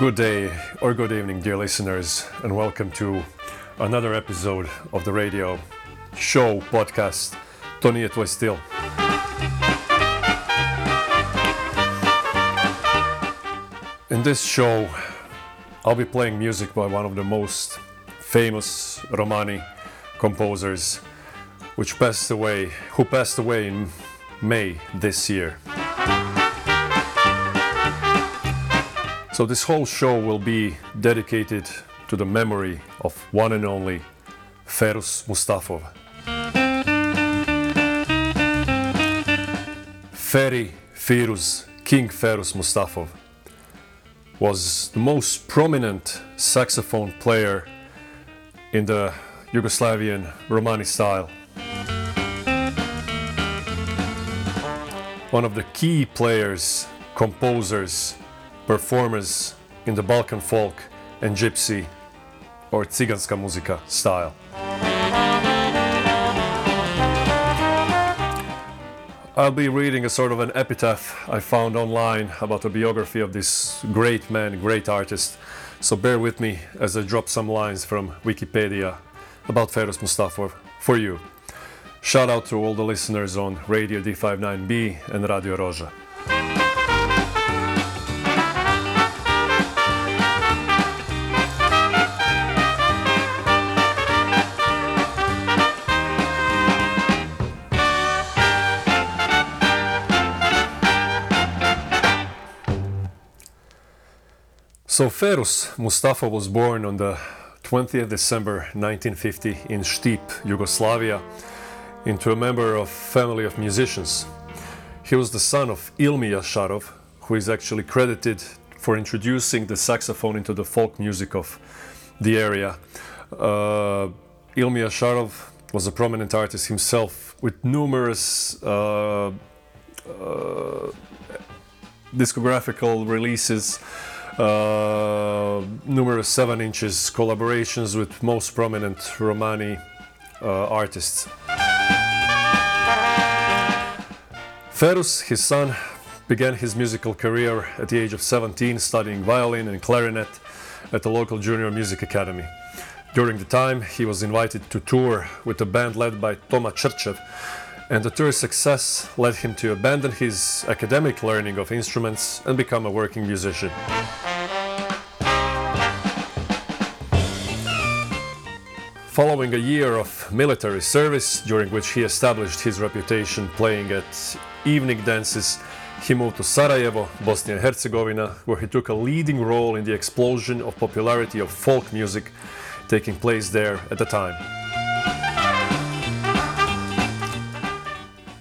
Good day or good evening, dear listeners, and welcome to another episode of the radio show podcast To nije tvoj stil. In this show, I'll be playing music by one of the most famous Romani composers, which passed away, who passed away in May this year. So this whole show will be dedicated to the memory of one and only Ferus Mustafov. Feri Firuz, King Ferus Mustafov, was the most prominent saxophone player in the Yugoslavian Romani style. One of the key players, composers, performers in the Balkan folk and gypsy or ciganska muzika style. I'll be reading a sort of an epitaph I found online about the biography of this great man, great artist. So bear with me as I drop some lines from Wikipedia about Ferus Mustafov for you. Shout out to all the listeners on Radio D59B and Radio Roja. So Ferus Mustafa was born on the 20th December 1950 in Štip, Yugoslavia, into a member of a family of musicians. He was the son of Ilmi Yasharov, who is actually credited for introducing the saxophone into the folk music of the area. Uh, Ilmi Yasharov was a prominent artist himself with numerous uh, uh, discographical releases numerous seven inches collaborations with most prominent Romani uh, artists. Ferus, his son, began his musical career at the age of 17 studying violin and clarinet at the local junior music academy. During the time, he was invited to tour with a band led by Toma Cherchev, and the tour's success led him to abandon his academic learning of instruments and become a working musician. Following a year of military service, during which he established his reputation playing at evening dances, he moved to Sarajevo, Bosnia and Herzegovina, where he took a leading role in the explosion of popularity of folk music taking place there at the time.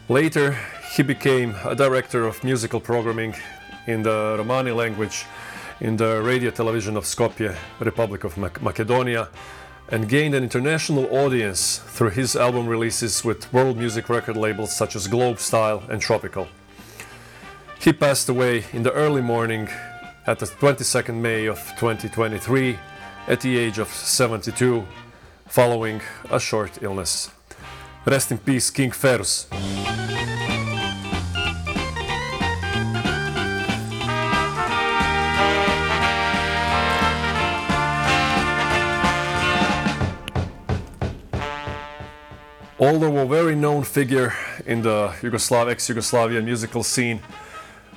Later, he became a director of musical programming in the Romani language in the radio television of Skopje, Republic of Macedonia, and gained an international audience through his album releases with world music record labels such as Globe Style and Tropical. He passed away in the early morning at the 22nd May of 2023 at the age of 72 following a short illness. Rest in peace, King Ferus. Although a very known figure in the Yugoslav, ex-Yugoslavian musical scene,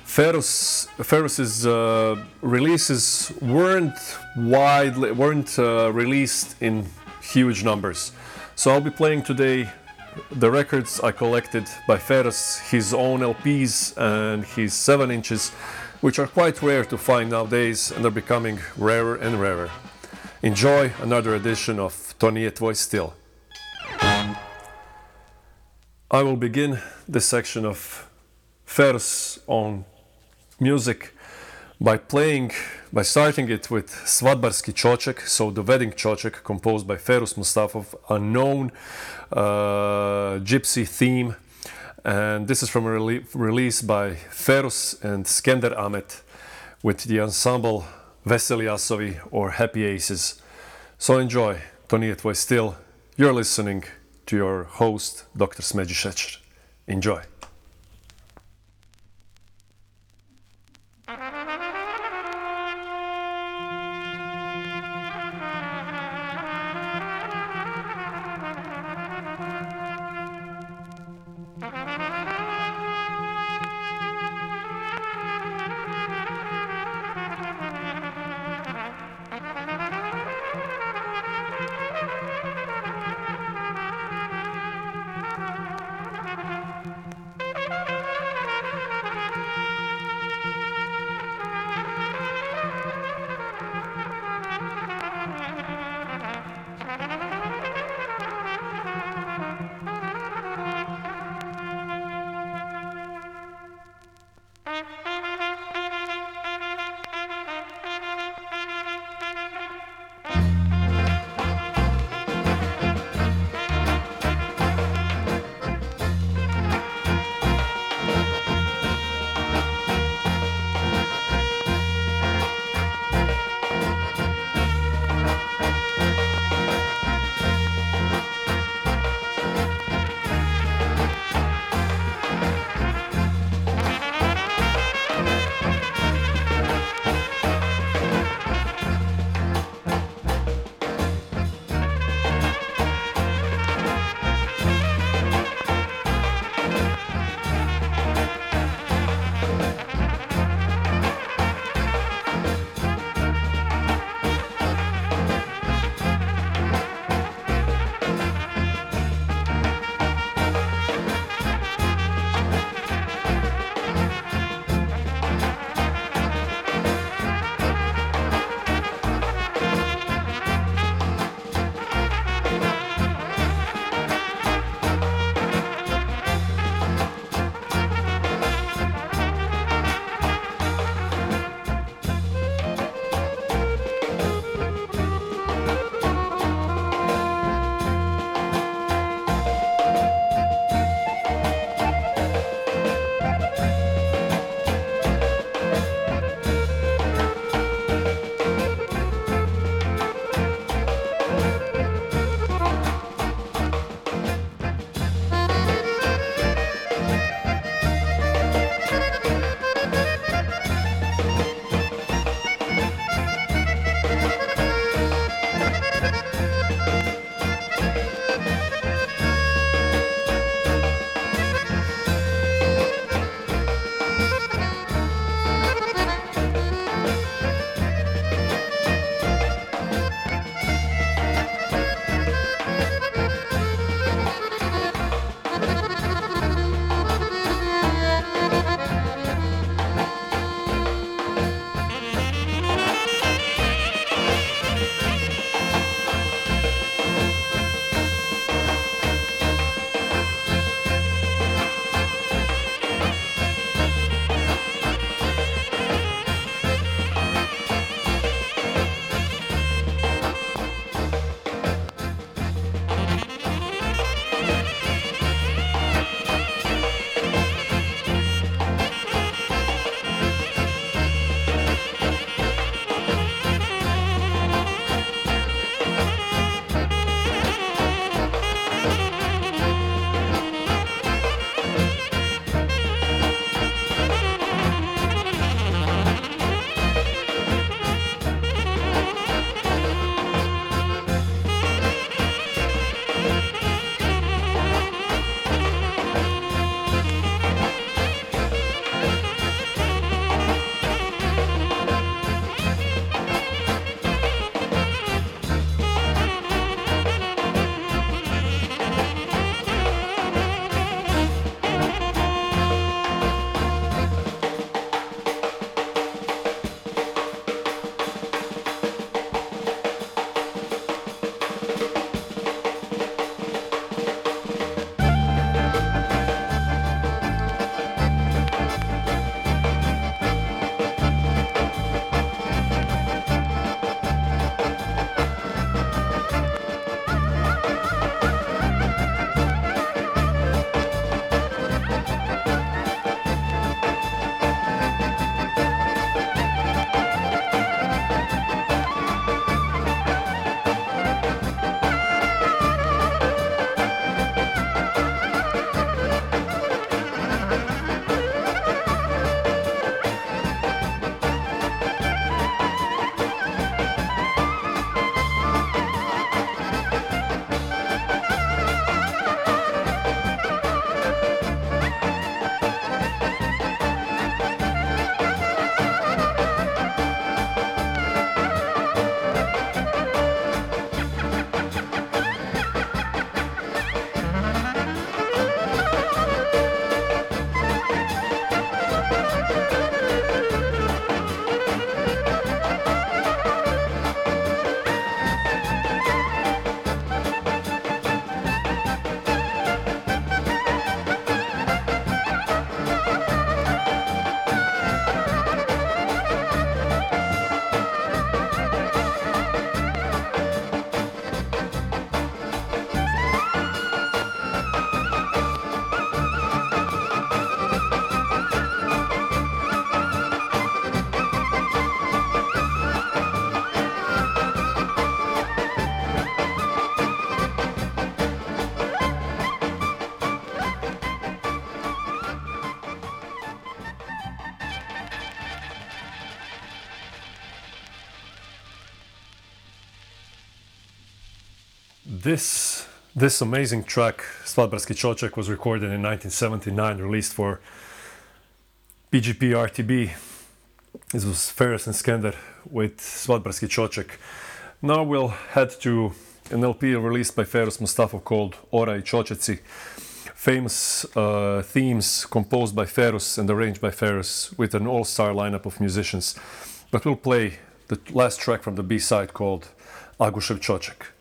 Ferus, Ferus's uh, releases weren't widely weren't uh, released in huge numbers. So I'll be playing today the records I collected by Ferus, his own LPs and his 7 inches, which are quite rare to find nowadays and are becoming rarer and rarer. Enjoy another edition of To Nije Tvoj Stil. I will begin this section of Ferus on music by playing, by starting it with Svadbarski Čoček, so the wedding Čoček composed by Ferus Mustafov, a known uh, gypsy theme. And this is from a rele- release by Ferus and Skender Amet with the ensemble Veseli Asovi or Happy Aces. So enjoy. To nije tvoj stil. You're listening to your host, Dr. Smeđi Šećer. Enjoy. This this amazing track, Svatbarski Chochek, was recorded in 1979, released for PGP RTB. This was Ferus and Skender with Svatbarski Chochek. Now we'll head to an LP released by Ferus Mustafa called Ora i Chocheci. Famous uh, themes composed by Ferus and arranged by Ferus with an all-star lineup of musicians. But we'll play the last track from the B-side called Agushev Chochek.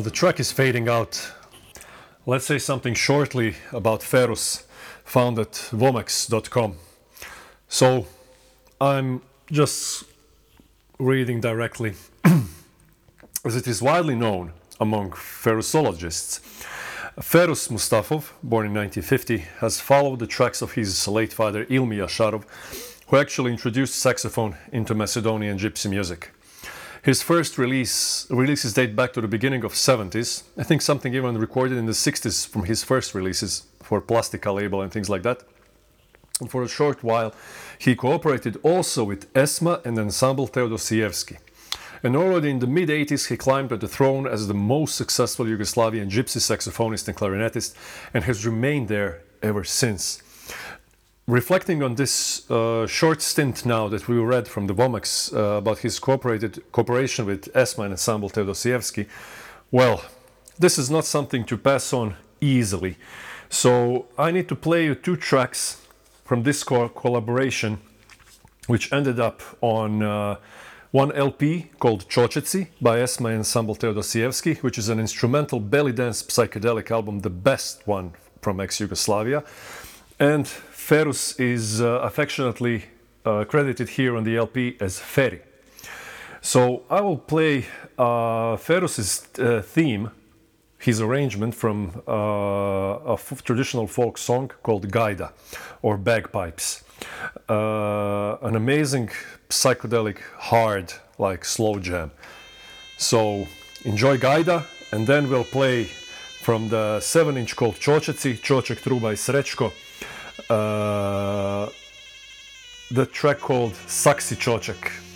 While the track is fading out, let's say something shortly about Ferus, found at vomex.com. So I'm just reading directly. As it is widely known among ferusologists, Ferus Mustafov, born in 1950, has followed the tracks of his late father Ilmi Yasharov, who actually introduced saxophone into Macedonian gypsy music. His first release releases date back to the beginning of 70s. I think something even recorded in the 60s from his first releases for Plastica label and things like that. And for a short while, he cooperated also with ESMA and Ensemble Teodosievsky. And already in the mid 80s, he climbed to the throne as the most successful Yugoslavian gypsy saxophonist and clarinetist, and has remained there ever since reflecting on this uh, short stint now that we read from the Vomex uh, about his cooperation with ESMA and Ensemble Teodosievsky, well, this is not something to pass on easily. So I need to play you two tracks from this co- collaboration, which ended up on uh, one LP called Chocheci by ESMA and Ensemble Teodosievsky, which is an instrumental belly dance psychedelic album, the best one from ex-Yugoslavia. And Ferus is uh, affectionately uh, credited here on the LP as Feri. So I will play uh, Ferus's uh, theme, his arrangement from uh, a traditional folk song called Gaida or Bagpipes. Uh, an amazing psychedelic, hard, like slow jam. So enjoy Gaida, and then we'll play from the 7 inch called Chocheci, Chochek Truba i Srečko uh, Uh, the track called Saksi Chochek.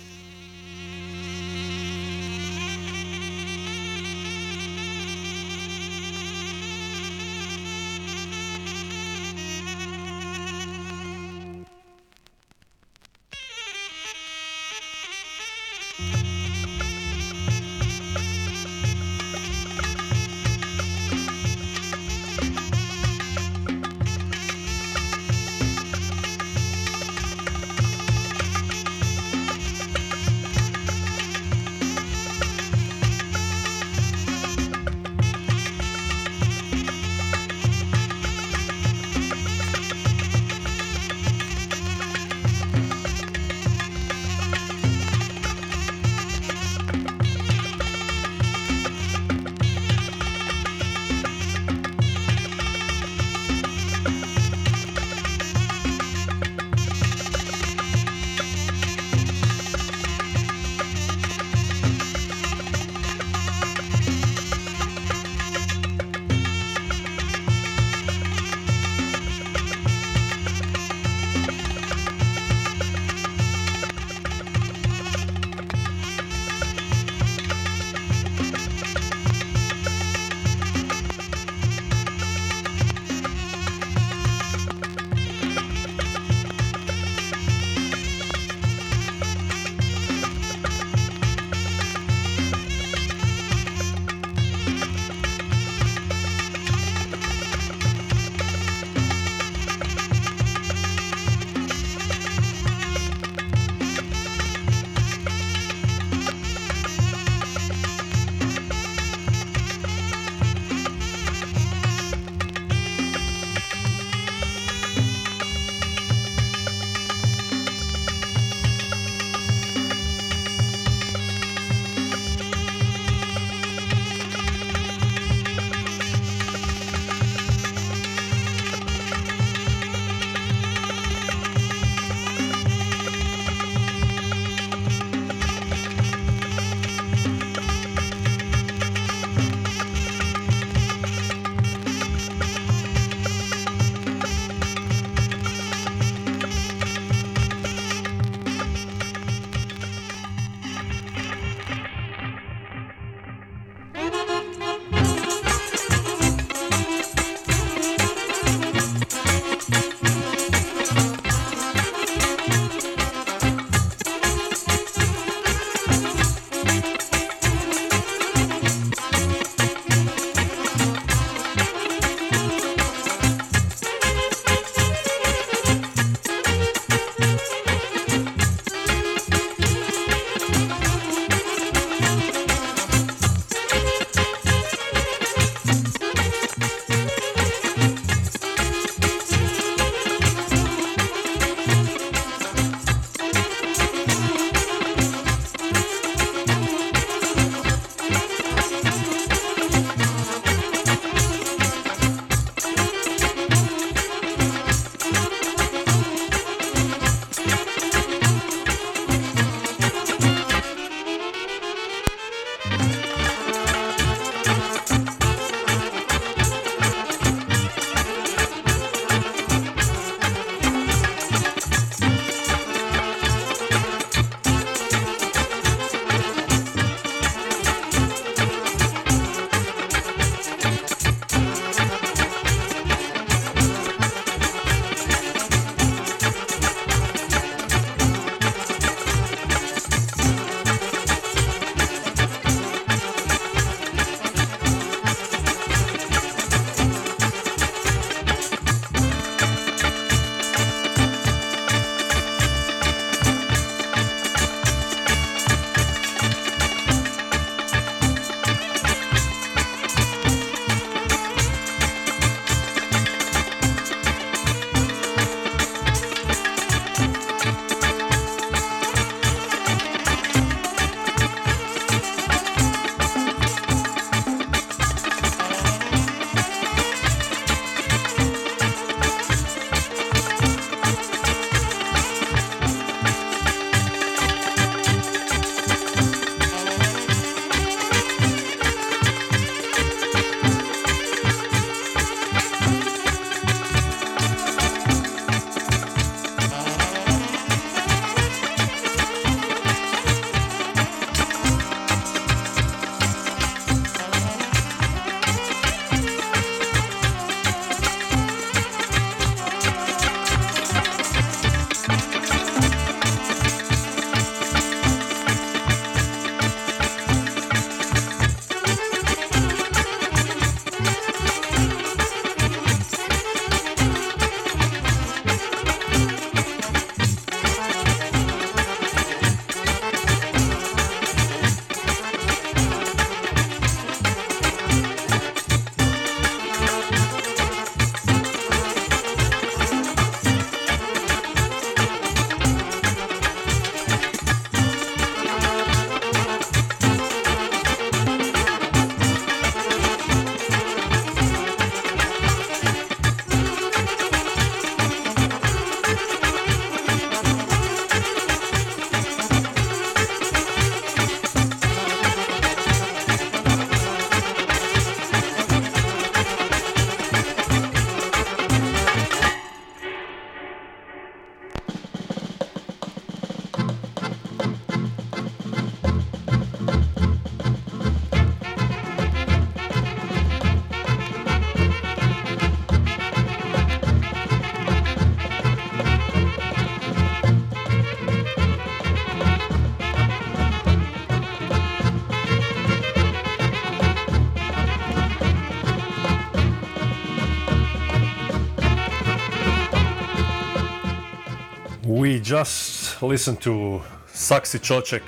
Just listened to Saksi Čoček,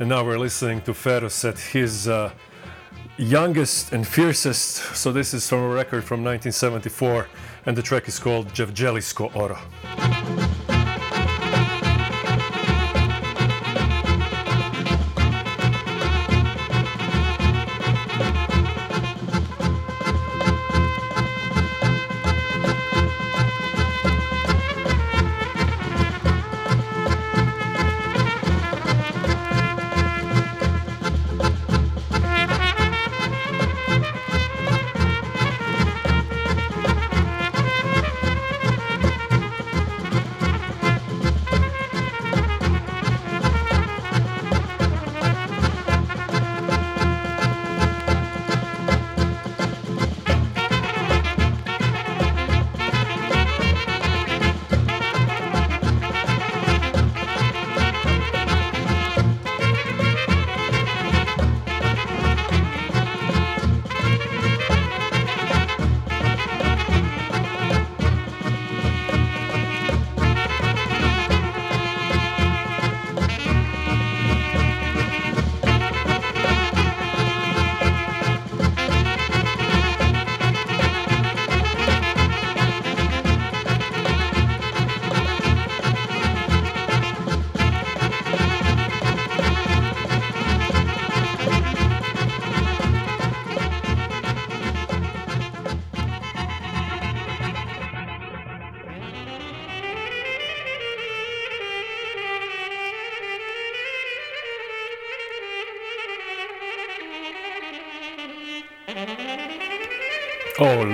and now we're listening to Ferus at his uh, youngest and fiercest. So this is from a record from 1974, and the track is called Jevđelisko Oro.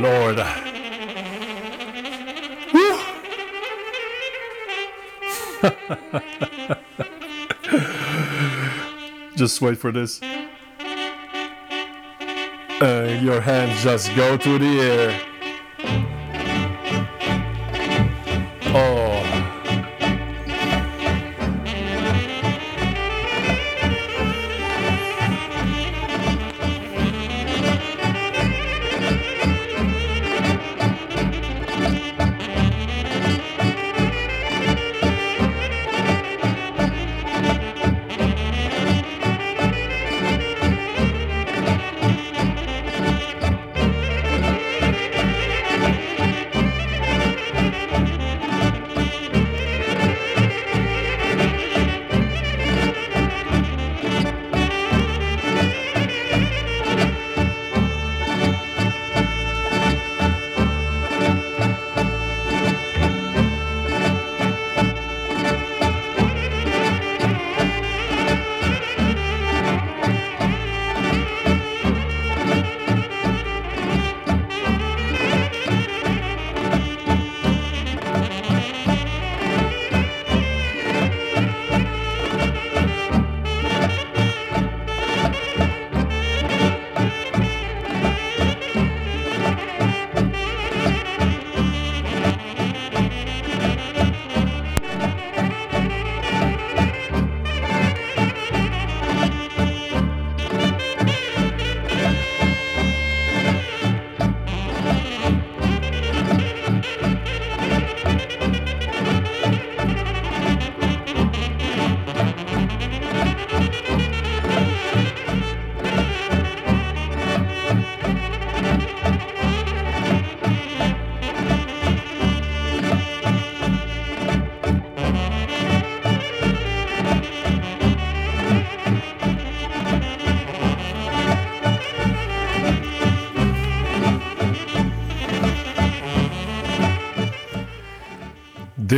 Lord. just wait for this. Uh, your hands just go to the air.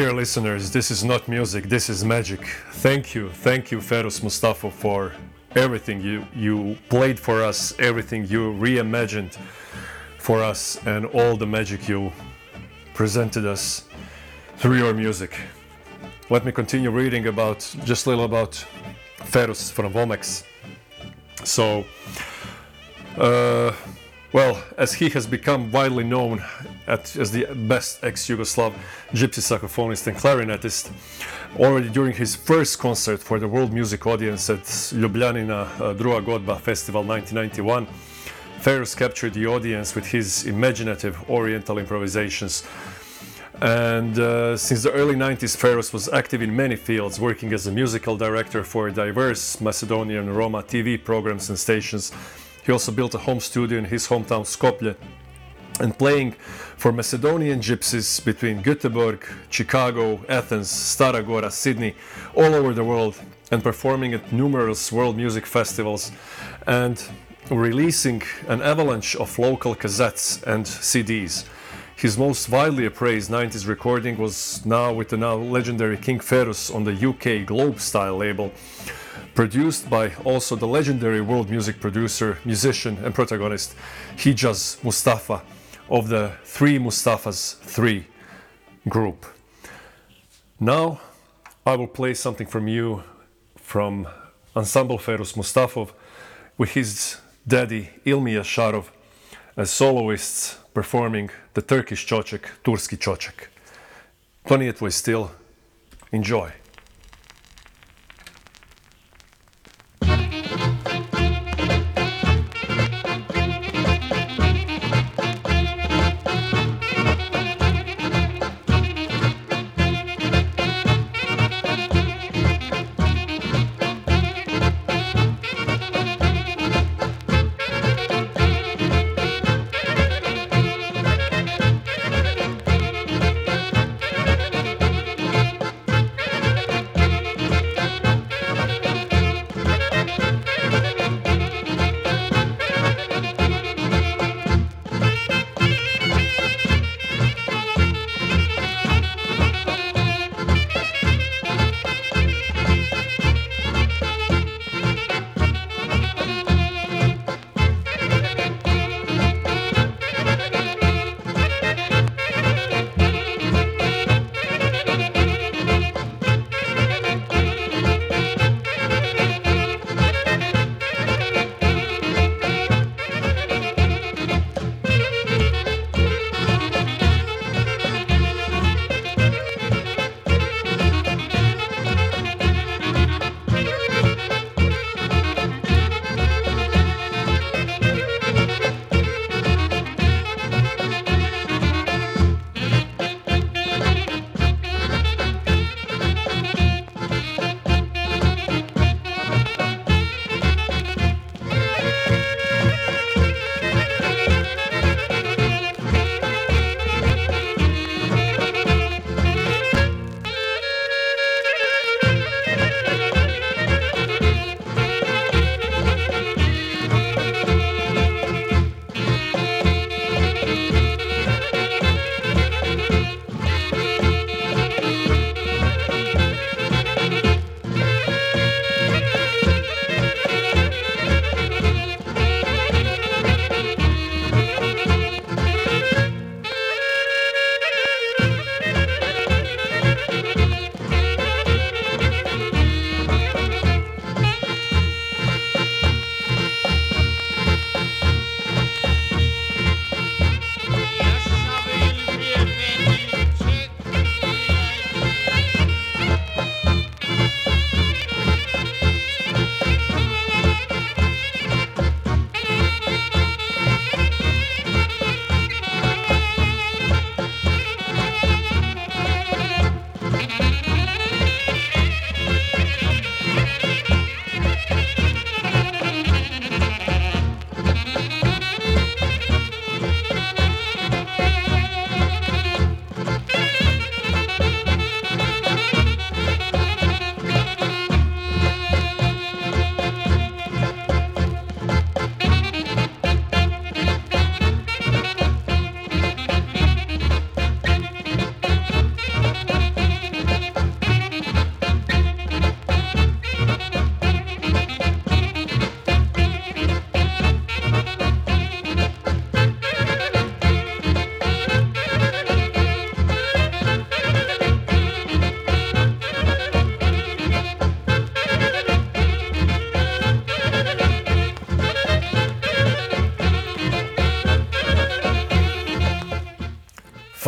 Dear listeners, this is not music, this is magic. Thank you, thank you, Ferus Mustafa, for everything you, you played for us, everything you reimagined for us, and all the magic you presented us through your music. Let me continue reading about just a little about Ferus from Vomex. So, uh, well, as he has become widely known at, as the best ex-Yugoslav gypsy saxophonist and clarinetist, already during his first concert for the world music audience at Ljubljanina uh, Druga Godba Festival 1991, Ferus captured the audience with his imaginative oriental improvisations. And uh, since the early 90s, Ferus was active in many fields, working as a musical director for diverse Macedonian Roma TV programs and stations. He also built a home studio in his hometown Skopje and playing for Macedonian gypsies between Göteborg, Chicago, Athens, Stara Gora, Sydney, all over the world, and performing at numerous world music festivals and releasing an avalanche of local cassettes and CDs. His most widely appraised 90s recording was now with the now legendary King Ferus on the UK Globe Style label, produced by also the legendary world music producer, musician, and protagonist Hijaz Mustafa of the Three Mustafas 3 group. Now I will play something from you from Ensemble Ferus Mustafov with his daddy Ilmi Yasharov as soloists performing the Turkish Chochek, Turski Chochek. To nije tvoj stil. Enjoy.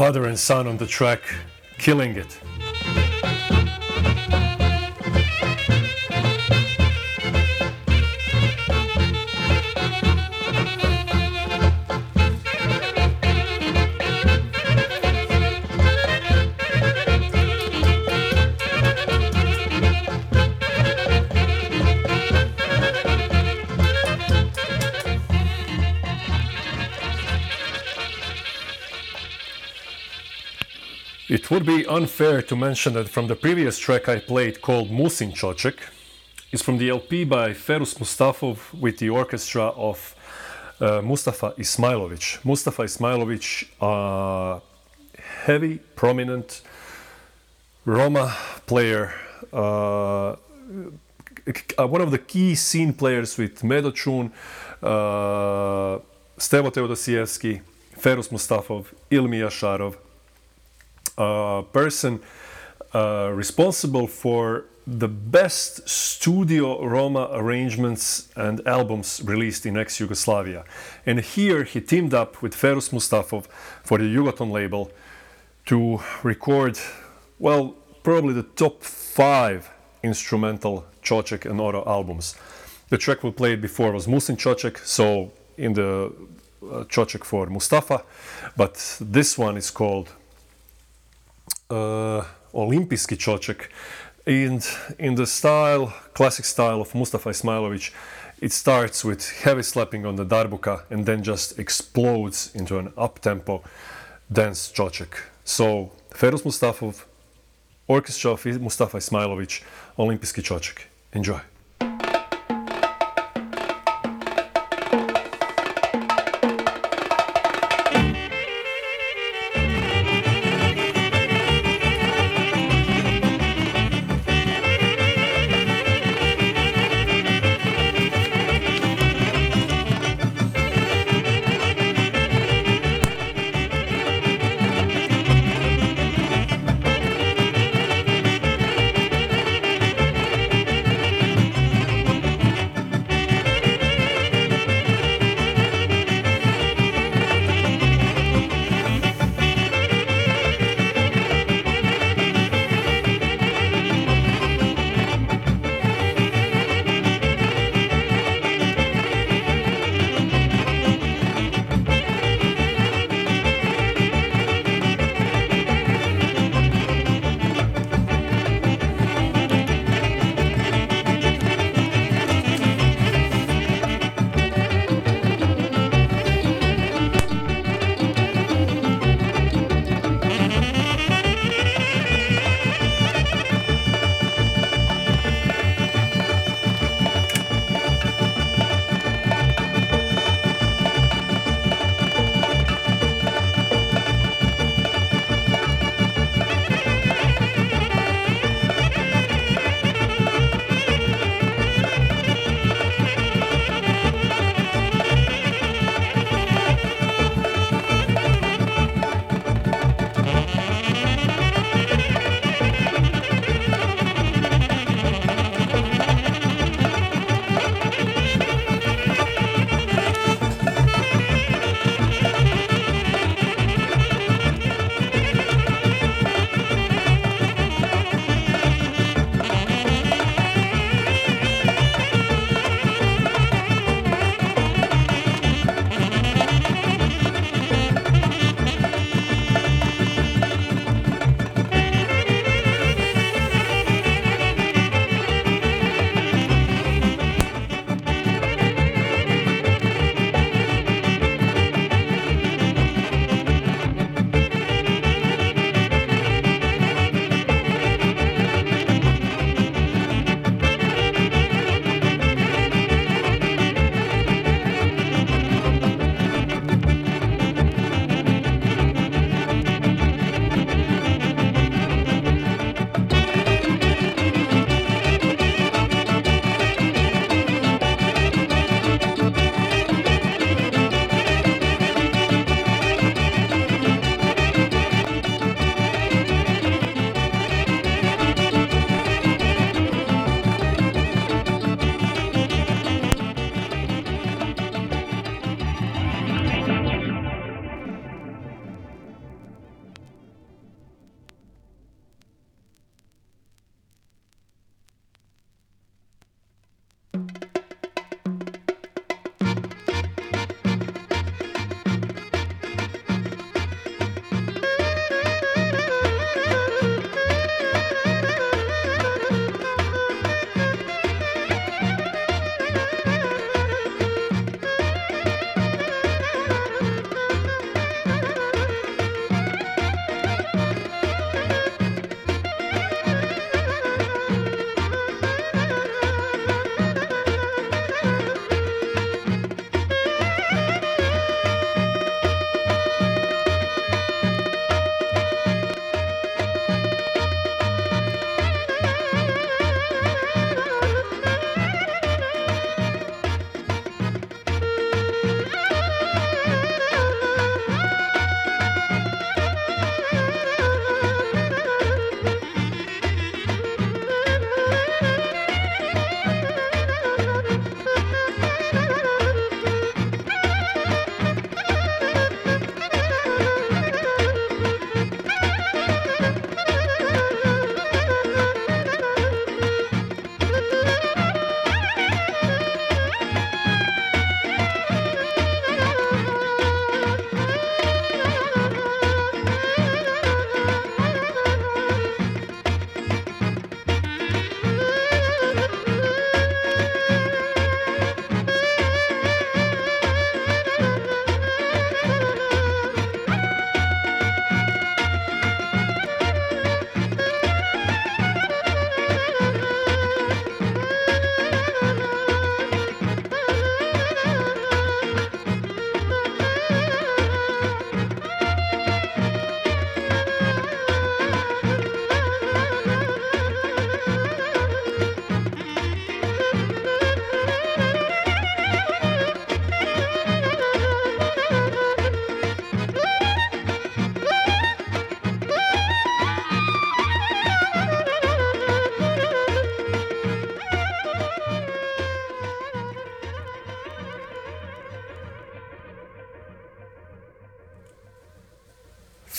Father and son on the track, killing it. Would be unfair to mention that from the previous track I played called Musin Čoček is from the LP by Ferus Mustafov with the orchestra of uh, Mustafa Ismailovic. Mustafa Ismailovic, uh, heavy, prominent Roma player, uh, one of the key scene players with Medo Čun, uh, Stevo Teodosievski, Ferus Mustafov, Ilmi Yasharov, a person uh, responsible for the best studio Roma arrangements and albums released in ex Yugoslavia. And here he teamed up with Ferus Mustafov for the Yugoton label to record, well, probably the top five instrumental Čoček and Oro albums. The track we played before was Musin Čoček, so in the uh, Čoček for Mustafa, but this one is called uh, Olimpijski Čoček. And in the style, classic style of Mustafa Ismailovic, it starts with heavy slapping on the darbuka and then just explodes into an up-tempo dance Čoček. So Ferus Mustafov, orchestra of Mustafa Ismailovic, Olimpijski Čoček. Enjoy.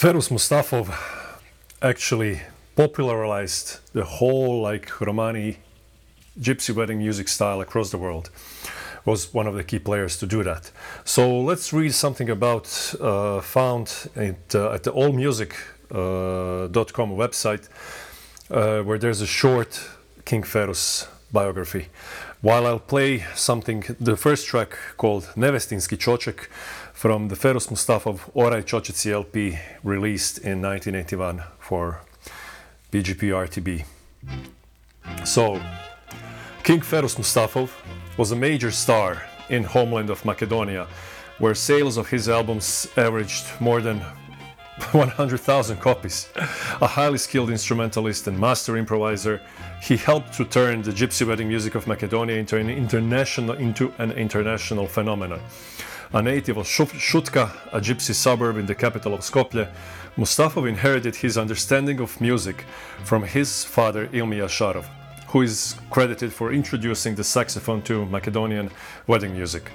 Ferus Mustafov actually popularized the whole like Romani gypsy wedding music style across the world was one of the key players to do that. So let's read something about uh, found at, uh, at the allmusic.com uh, website uh, where there's a short King Ferus biography. While I'll play something, the first track called Nevestinski Čoček from the Ferus Mustafov Oraj Čočeci LP released in 1981 for PGP RTB. So, King Ferus Mustafov was a major star in homeland of Macedonia, where sales of his albums averaged more than 100,000 copies. A highly skilled instrumentalist and master improviser, he helped to turn the gypsy wedding music of Macedonia into an international into an international phenomenon. A native of Shutka, a gypsy suburb in the capital of Skopje, Mustafov inherited his understanding of music from his father Ilmi Yasharov, who is credited for introducing the saxophone to Macedonian wedding music.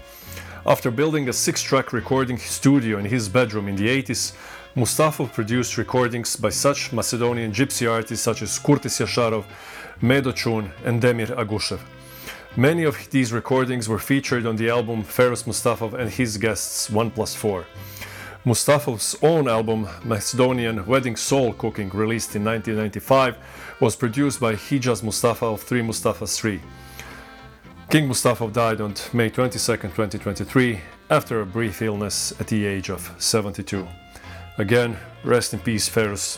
After building a six track recording studio in his bedroom in the 80s, Mustafov produced recordings by such Macedonian gypsy artists such as Kurtis Yasharov, Medo Chun, and Demir Agushev. Many of these recordings were featured on the album Ferus Mustafov and his guests 1 plus 4. Mustafov's own album, Macedonian Wedding Soul Cooking, released in 1995, was produced by Hijaz Mustafa of 3 Mustafa 3. King Mustafov died on May 22, 2023, after a brief illness at the age of 72. Again, rest in peace, Ferus.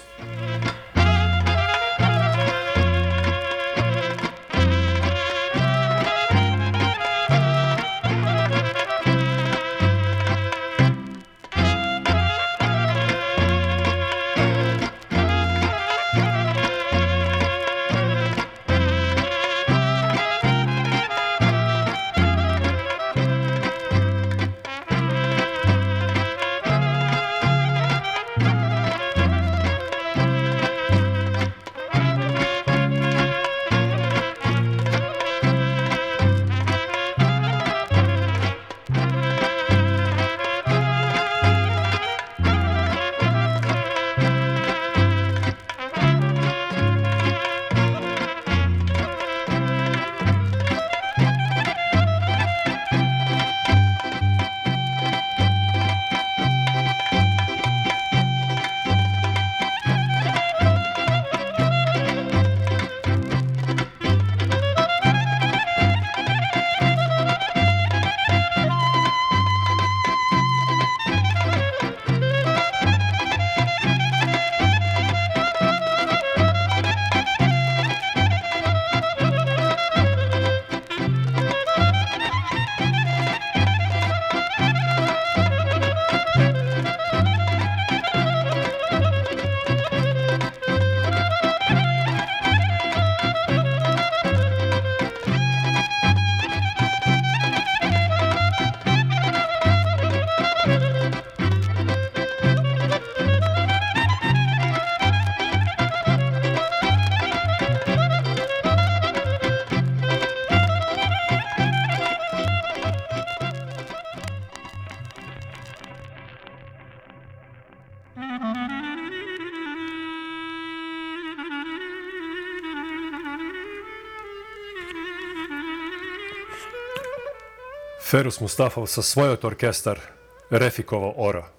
Ferus Mustafov sa svojot orkestar Refikovo Ora.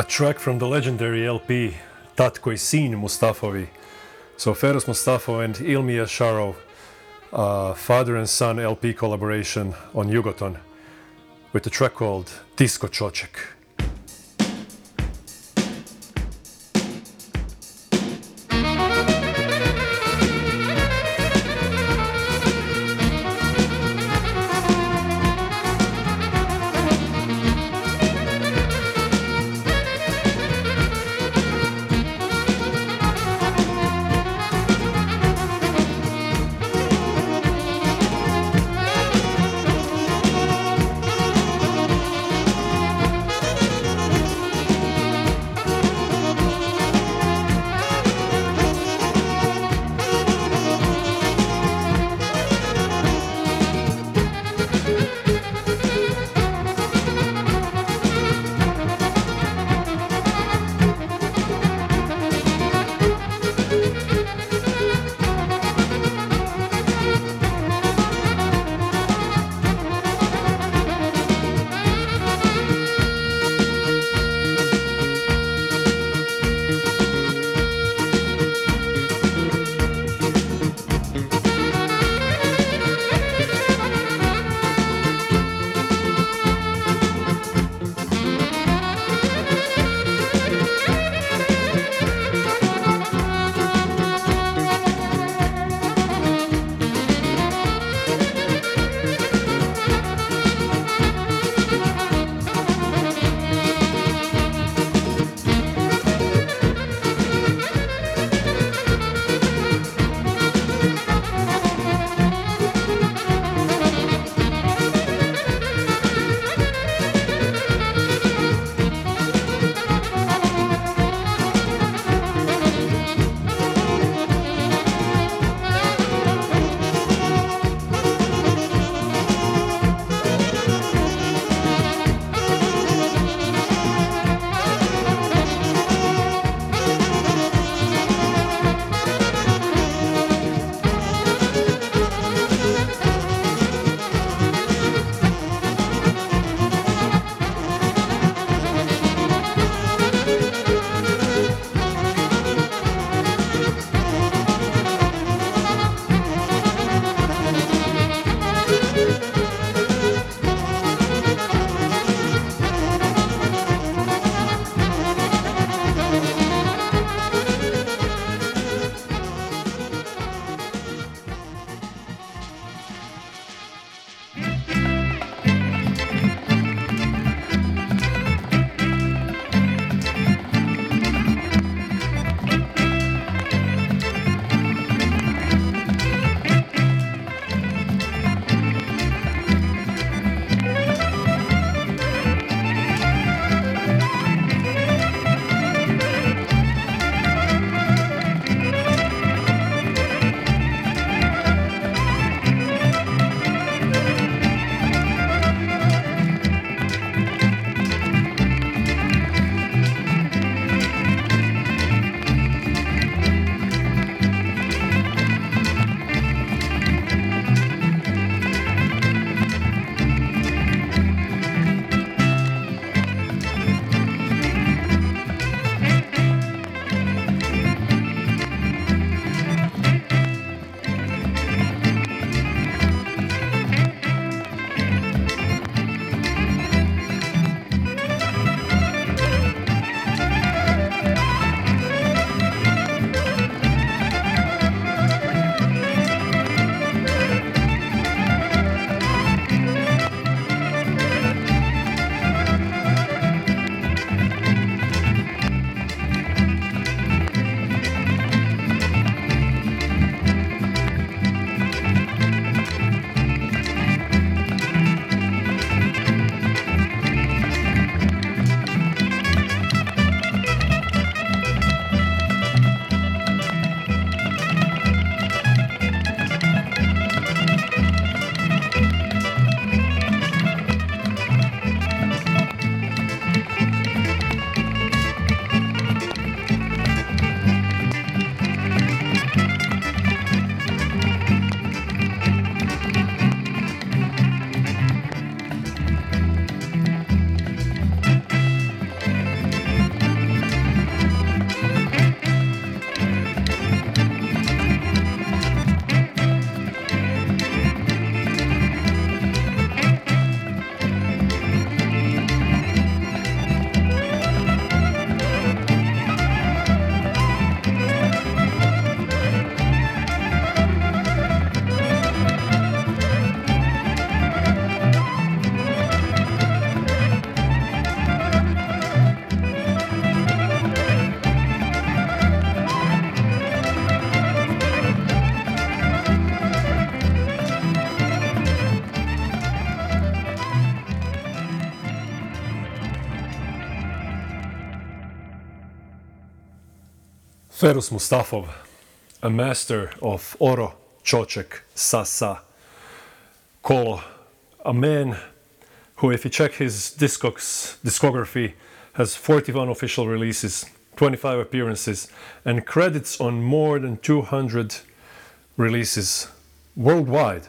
A track from the legendary LP Tatko i Sin Mustafovi. So Ferus Mustafo and Ilmi Yasharov, uh, father and son LP collaboration on Yugoton with a track called Disco Chochek. Ferus Mustafov, a master of Oro, Čoček, Sasa, Kolo, a man who, if you check his discogs, discography, has 41 official releases, 25 appearances, and credits on more than 200 releases worldwide.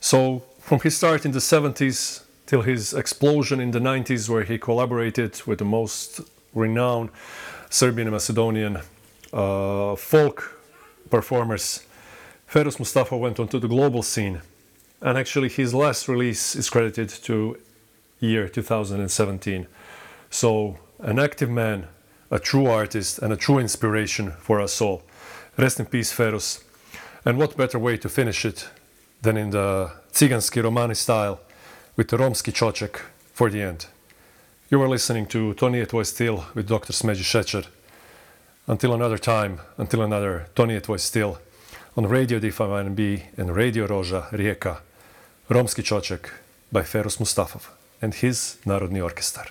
So, from his start in the 70s till his explosion in the 90s, where he collaborated with the most renowned Serbian and Macedonian uh, folk performers, Ferus Mustafa went onto the global scene. And actually, his last release is credited to year 2017. So, an active man, a true artist, and a true inspiration for us all. Rest in peace, Ferus. And what better way to finish it than in the Ciganski Romani style with the Romski Čoček for the end. You are listening to Tony Tvoj Stil with Dr. Smeđi Šećer. Until another time, until another To Nije Tvoj Stil on Radio D59B and Radio Roža Rijeka, Romski Čoček by Ferus Mustafov and his Narodni you.